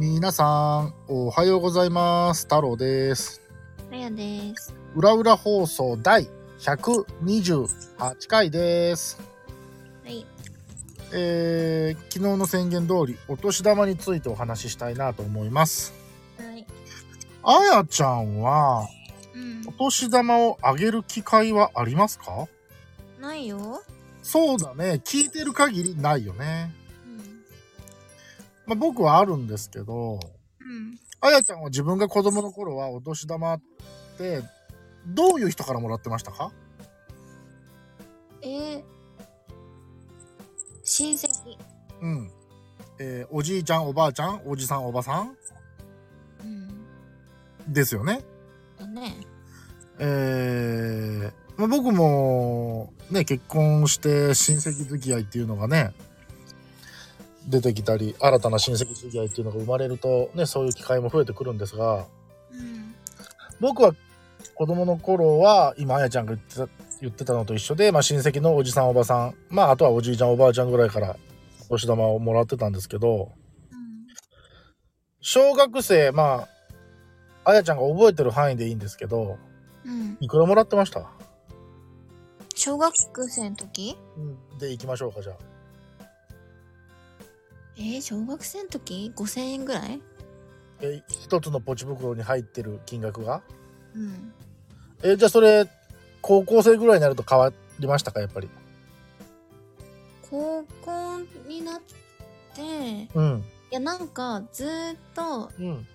皆さん、おはようございます。太郎です。あやです。裏裏放送第128回です。はい。えー、昨日の宣言通り、お年玉についてお話ししたいなと思います。はい。あやちゃんは、うんお。年玉をあげる機会はありますか？ないよ。そうだね。聞いてる限りないよね。うん。まあ、僕はあるんですけど、うん。あやちゃんは自分が子供の頃はお年玉って、どういう人からもらってましたか？えー、親戚。うん。えーおじいちゃん、おばあちゃん、おじさん、おばさん？うん。ですよね。だね。えーまあ、僕もね、結婚して親戚付き合いっていうのがね、出てきたり、新たな親戚付き合いっていうのが生まれると、ね、そういう機会も増えてくるんですが、うん。僕は子供の頃は、今、あやちゃんが言ってた言ってたのと一緒で、まあ、親戚のおじさん、おばさん、まあ、あとはおじいちゃん、おばあちゃんぐらいから、お年玉をもらってたんですけど、うん。小学生、まあ、あやちゃんが覚えてる範囲でいいんですけど、うん。いくらもらってました？小学生の時？うんで、行きましょうか、じゃあ。えー、小学生の時 ?5000 円ぐらい？え、一つのポチ袋に入ってる金額が？うん。え、じゃあそれ、高校生ぐらいになると変わりましたか、やっぱり。高校になって、いうん。やなんかずーっと、うん。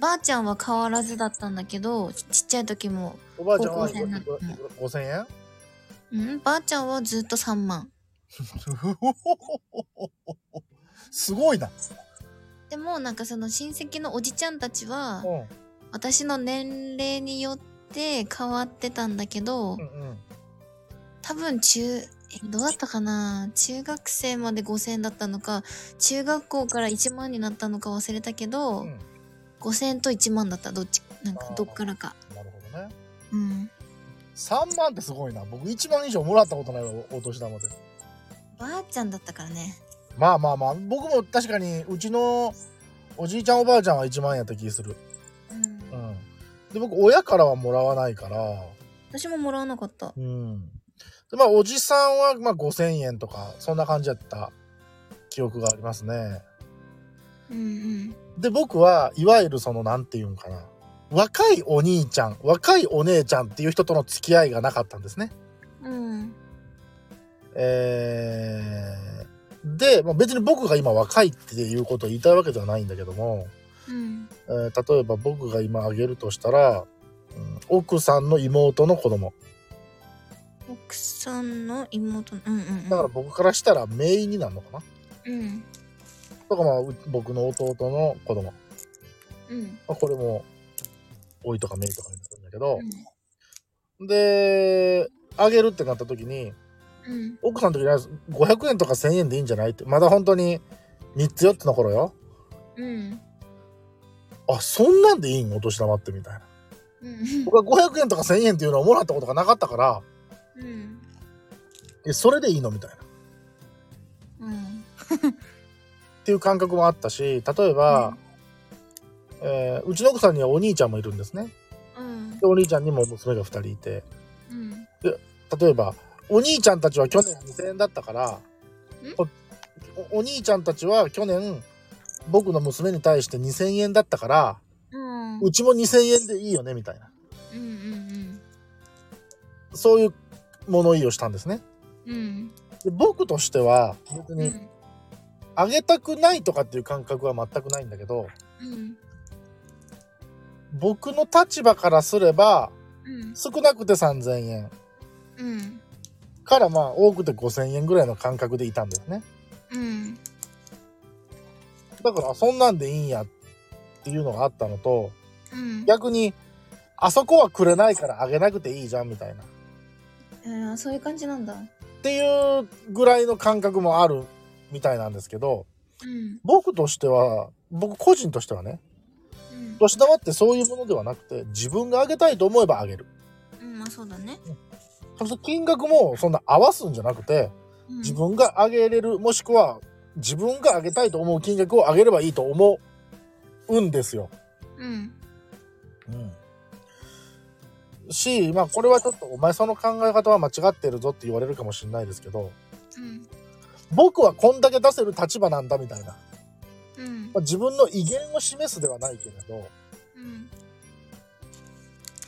ばあちゃんは変わらずだったんだけど、ちちっちゃい時も、おばあちゃんは高校生になって5000円？うん、ばあちゃんはずっと3万。すごいな。でもなんかその親戚のおじちゃんたちは、うん。私の年齢によって変わってたんだけど、うんうん。多分中、えどうだったかな？中学生まで5000円だったのか、中学校から1万になったのか忘れたけど、うん5000円と1万だった。どっち、なんかどっからか。なるほどね。うん。3万ってすごいな。僕1万以上もらったことないわ、おお年玉で。ばあちゃんだったからね。まあまあまあ、僕も確かに、うちのおじいちゃんおばあちゃんは1万円やった気する。うん。うん。で、僕、親からはもらわないから、私ももらわなかった。うん。で、まあ、おじさんは、まあ、5000円とか、そんな感じやった記憶がありますね。うんうん。で、僕はいわゆるその、なんていうんかな。若いお兄ちゃん、若いお姉ちゃんっていう人との付き合いがなかったんですね。うん。えー、で、まあ、別に僕が今若いっていうことを言いたいわけではないんだけども、うん。えー例えば僕が今あげるとしたら、うん奥さんの妹の子供。奥さんの妹？の、うんうんうん。だから僕からしたら姪になるのかな。うん。とかまあう僕の弟の子供。うん。まあ、これも、おいとか姪とかになるんだけどう、ん。で、あげるってなった時に、うん。奥さんの時に500円とか1000円でいいんじゃないって、まだ本当に3つ4つの頃よ。うん。あ、そんなんでいいん？お年玉ってみたいな。うん。僕は500円とか1000円っていうのをもらったことがなかったから、うん。え、それでいいの？みたいな。うん。っていう感覚もあったし、例えば、えーうちの奥さんにはお兄ちゃんもいるんですね。うん。で、お兄ちゃんにも娘が2人いて、うん。例えば、お兄ちゃんたちは去年2000円だったから、おおお兄ちゃんたちは去年、僕の娘に対して2000円だったから、うん。うちも2000円でいいよね、みたいな。うんうんそういう物言いをしたんですね。うん。うん。で僕としては、別に、うん。あげたくないとかっていう感覚は全くないんだけど、うん。僕の立場からすれば、うん。少なくて3000円うん。からまあ多くて5000円ぐらいの感覚でいたんですね。うん。だからそんなんでいいんやっていうのがあったのと、うん。逆に、あそこはくれないからあげなくていいじゃんみたいな。っえー、そういう感じなんだ。ていうぐらいの感覚もあるみたいなんですけど、うん。僕としては、僕個人としてはね、うん。年玉ってそういうものではなくて、自分があげたいと思えばあげる。うん、まあそうだね。そして金額もそんな合わすんじゃなくて、うん自分があげれる、もしくは自分があげたいと思う金額をあげればいいと思うんですよ。うん。うん。し、まあこれはちょっとお前その考え方は間違ってるぞって言われるかもしれないですけど、うん。僕はこんだけ出せる立場なんだみたいな。うん。まあ、自分の威厳を示すではないけれど、うん。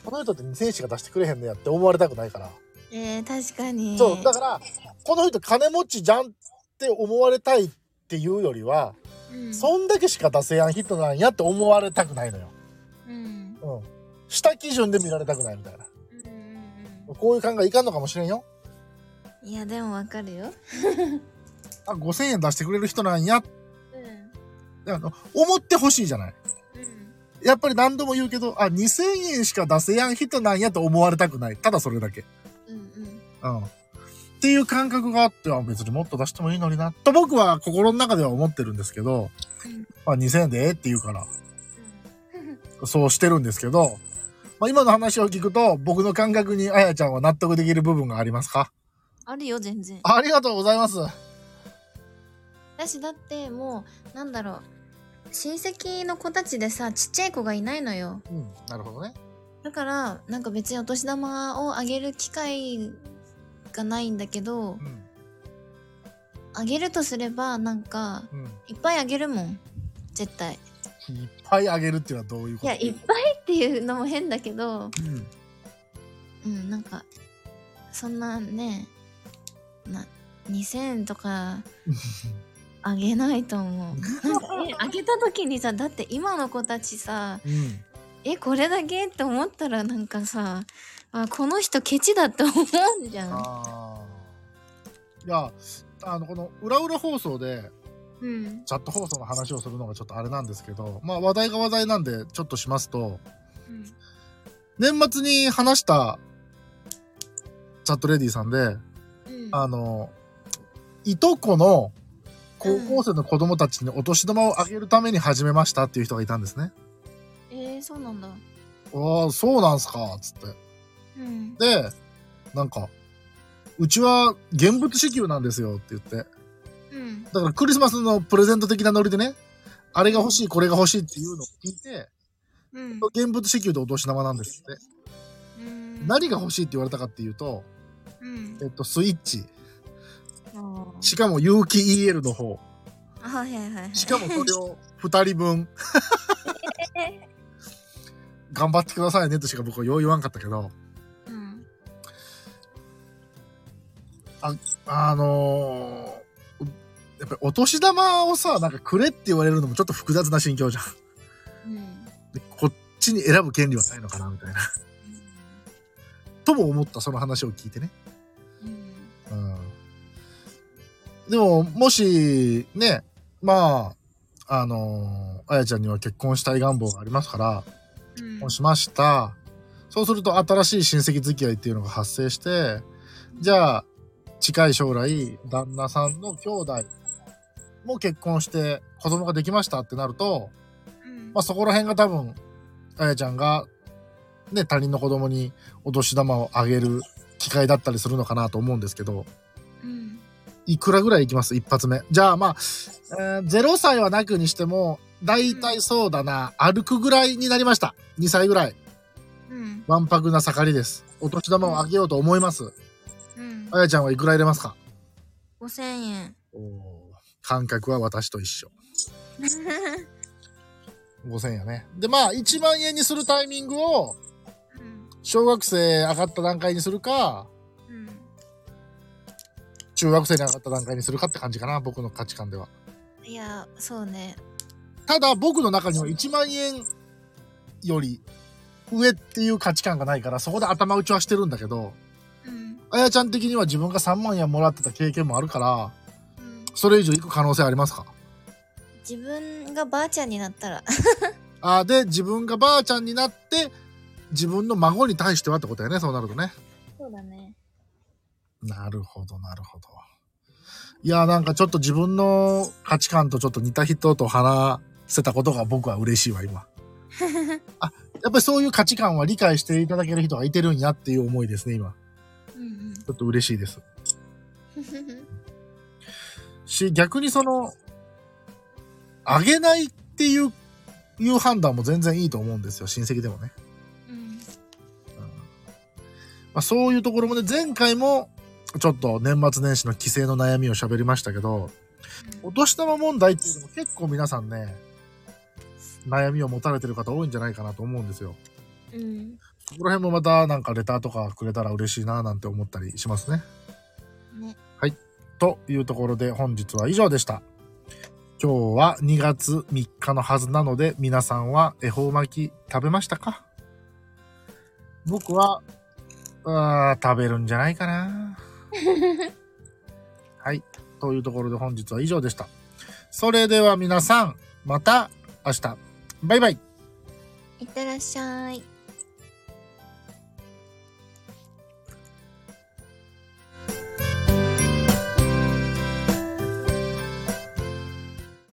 この人って2000円しか出してくれへんねやって思われたくないから。えー、確かに。そう、だから、この人金持ちじゃんって思われたいっていうよりは、うん。そんだけしか出せやん人なんやって思われたくないのよ。うん。うん。下基準で見られたくないみたいな。うんうんこういう考えいかんのかもしれんよ。うん。いや、でもわかるよ。あ、5000円出してくれる人なんや。うん。あの思ってほしいじゃない。うん。やっぱり何度も言うけど、あ、2000円しか出せやん人なんやと思われたくない。ただそれだけ。うんうん。うん。っていう感覚があっては別にもっと出してもいいのにな。と僕は心の中では思ってるんですけど、うんまあ2000円でええって言うから、そうしてるんですけど、まあ今の話を聞くと、僕の感覚にあやちゃんは納得できる部分がありますか？あるよ、全然。ありがとうございます。だし、だってもう、なんだろう。親戚の子たちでさ、ちっちゃい子がいないのよ。うん、なるほどね。だから、なんか別にお年玉をあげる機会がないんだけどう、ん、あげるとすれば、なんか、うん。いっぱいあげるもん。絶対。いっぱいあげるっていうのはどういうこと？いや、いっぱいっていうのも変だけど、うん。うん、なんか、そんなね、な、2000円とか あげないと思う。なんか、え、あげた時にさ、だって今の子たちさ、うん。え、これだけ？って思ったらなんかさ、あ、この人ケチだって思うじゃん。いや、あの、この裏裏放送で、うん。チャット放送の話をするのがちょっとあれなんですけど、まあ話題が話題なんでちょっとしますと、うん。年末に話したチャットレディさんで、うん。あの、いとこの高校生の子供たちにお年玉をあげるために始めましたっていう人がいたんですね。えー、そうなんだ。ああ、そうなんすか、つって。うん。で、なんか、うちは現物支給なんですよって言って。うん。だからクリスマスのプレゼント的なノリでね、あれが欲しい、これが欲しいっていうのを聞いて、うん。現物支給でお年玉なんですって。うん。何が欲しいって言われたかっていうと、うん。えっと、スイッチ。しかも有機 EL の方。あはいはいはいはい。しかもそれを2人分。頑張ってくださいねとしか僕はよう言わんかったけど、うん。あのーやっぱりお年玉をさ、なんかくれって言われるのもちょっと複雑な心境じゃん。うん。でこっちに選ぶ権利はないのかなみたいな。とも思った、その話を聞いてね。うん。うん。でも、もし、ね、まあ、あのーあやちゃんには結婚したい願望がありますから、うん。結婚しました。そうすると新しい親戚付き合いっていうのが発生して、じゃあ、近い将来、旦那さんの兄弟も結婚して子供ができましたってなると、うんまあそこら辺が多分、あやちゃんが、ね、他人の子供にお年玉をあげる機会だったりするのかなと思うんですけど、うん。いくらぐらいいきます？一発目。じゃあまあ、えー0歳はなくにしても、だいたいそうだな、歩くぐらいになりました。2歳ぐらい。うん。わんぱくな盛りです。お年玉をあげようと思います。うん。あやちゃんはいくら入れますか？5000円。感覚は私と一緒。5000円やね。で、まあ、1万円にするタイミングを、うん。小学生上がった段階にするか、うん。中学生に上がった段階にするかって感じかな、僕の価値観では。いや、そうね。ただ、僕の中には1万円より上っていう価値観がないから、そこで頭打ちはしてるんだけど、うん。あやちゃん的には自分が3万円もらってた経験もあるから、うん。それ以上行く可能性ありますか？自分がばあちゃんになったら。あーで、自分がばあちゃんになって、自分の孫に対してはってことやね、そうなるとね。そうだね。なるほど、なるほど。いや、なんかちょっと自分の価値観とちょっと似た人と話せたことが僕は嬉しいわ、今。あ、やっぱりそういう価値観は理解していただける人がいてるんやっていう思いですね、今。うんちょっと嬉しいです。うん。し、逆にその、あげないっていういう判断も全然いいと思うんですよ、親戚でもね。うんまあ、そういうところもね、前回もちょっと年末年始の帰省の悩みを喋りましたけど、お年玉問題っていうのも結構皆さんね、悩みを持たれてる方多いんじゃないかなと思うんですよ。うんそこら辺もまたなんかレターとかくれたら嬉しいななんて思ったりしますね。ねというところで本日は以上でした。今日は2月3日のはずなので皆さんは恵方巻き食べましたか？僕は、あー食べるんじゃないかな。はい。というところで本日は以上でした。それでは皆さん、また明日。バイバイ。いってらっしゃい